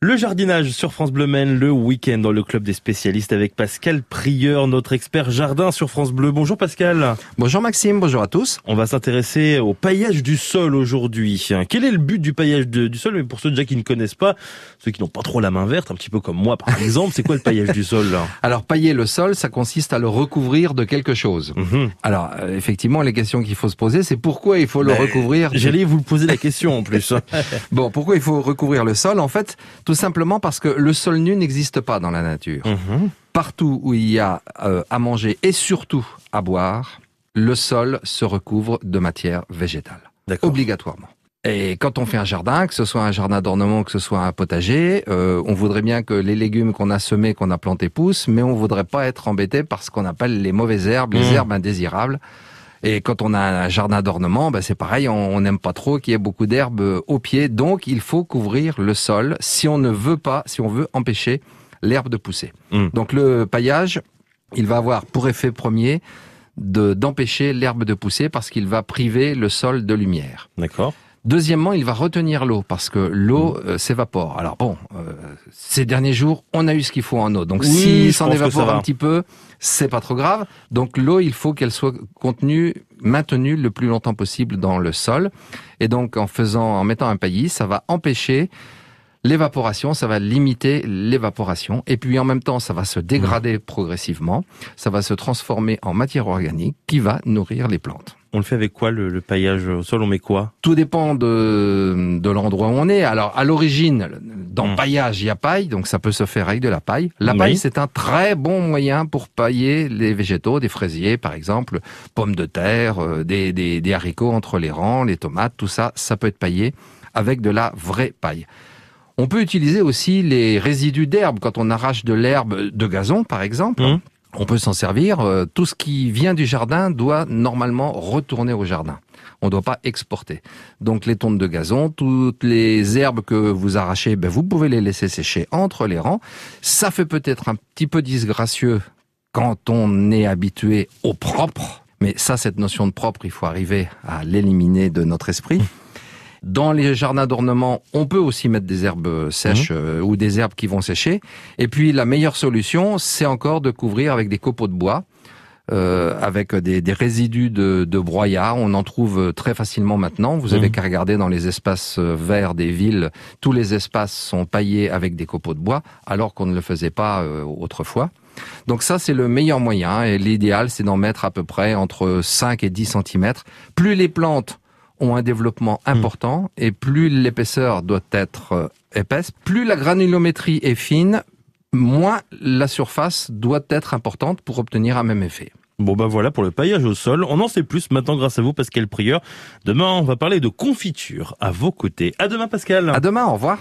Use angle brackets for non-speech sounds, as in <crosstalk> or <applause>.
Le jardinage sur France Bleu Maine, le week-end dans le club des spécialistes avec Pascal Prieur, notre expert jardin sur France Bleu. Bonjour Pascal. Bonjour Maxime, bonjour à tous. On va s'intéresser au paillage du sol aujourd'hui. Quel est le but du paillage du sol? Mais pour ceux déjà qui ne connaissent pas, ceux qui n'ont pas trop la main verte, un petit peu comme moi par <laughs> exemple, c'est quoi le paillage du sol? Alors pailler le sol, ça consiste à le recouvrir de quelque chose. Mhm. Alors euh, effectivement, les questions qu'il faut se poser, c'est pourquoi il faut le ben, recouvrir? J'allais vous poser la question en plus. <laughs> bon, pourquoi il faut recouvrir le sol? En fait, tout simplement parce que le sol nu n'existe pas dans la nature. Mhm. Partout où il y a euh, à manger et surtout à boire, le sol se recouvre de matière végétale. Obligatoirement. Et quand on fait un jardin, que ce soit un jardin d'ornement, que ce soit un potager, euh, on voudrait bien que les légumes qu'on a semés, qu'on a plantés poussent, mais on voudrait pas être embêté par ce qu'on appelle les mauvaises herbes, les mhm. herbes indésirables. Et quand on a un jardin d'ornement, ben c'est pareil, on n'aime pas trop qu'il y ait beaucoup d'herbes euh, au pied, donc il faut couvrir le sol si on ne veut pas, si on veut empêcher l'herbe de pousser. Hmm. Donc le paillage, il va avoir pour effet premier de d'empêcher l'herbe de pousser parce qu'il va priver le sol de lumière. D'accord. Deuxièmement, il va retenir l'eau parce que l'eau mm. euh, s'évapore. Alors bon, euh, ces derniers jours, on a eu ce qu'il faut en eau. Donc si s'en évapore un petit peu, c'est pas trop grave. Donc l'eau, il faut qu'elle soit contenue, maintenue le plus longtemps possible dans le sol. Et donc en faisant, en mettant un paillis, ça va empêcher l'évaporation, ça va limiter l'évaporation. Et puis en même temps, ça va se dégrader mm. progressivement. Ça va se transformer en matière organique qui va nourrir les plantes. On le fait avec quoi le, paillage au sol On met quoi? Tout dépend de, de l'endroit où on est. Alors à l'origine, dans hmm. paillage, il y a paille, donc ça peut se faire avec de la paille. La paille, c'est un très bon moyen pour pailler les végétaux, des fraisiers par exemple, pommes de terre, euh, des, des, des haricots entre les rangs, les tomates, tout ça, ça peut être paillé avec de la vraie paille. On peut utiliser aussi les résidus d'herbe quand on arrache de l'herbe de gazon, par exemple. Hmm on peut s'en servir. Euh, tout ce qui vient du jardin doit normalement retourner au jardin. On ne doit pas exporter. Donc les tontes de gazon, toutes les herbes que vous arrachez, ben, vous pouvez les laisser sécher entre les rangs. Ça fait peut-être un petit peu disgracieux quand on est habitué au propre. Mais ça, cette notion de propre, il faut arriver à l'éliminer de notre esprit. Dans les jardins d'ornement, on peut aussi mettre des herbes sèches mhm. euh, ou des herbes qui vont sécher. Et puis la meilleure solution, c'est encore de couvrir avec des copeaux de bois. Euh, avec des, résidus de, de, broyat. On en trouve très facilement maintenant. Vous avez mhm. qu'à regarder dans les espaces euh, verts des villes. Tous les espaces sont paillés avec des copeaux de bois, alors qu'on ne le faisait pas autrefois. Donc ça, c'est le meilleur moyen. Et l'idéal, c'est d'en mettre à peu près entre 5 et 10 cm. Plus les plantes ont un développement hmm. important et plus l'épaisseur doit être euh, épaisse, plus la granulométrie est fine, moins la surface doit être importante pour obtenir un même effet. Bon ben voilà pour le paillage au sol. On en sait plus maintenant grâce à vous Pascal Prieur. Demain on va parler de confiture à vos côtés. À demain Pascal. À demain, au revoir.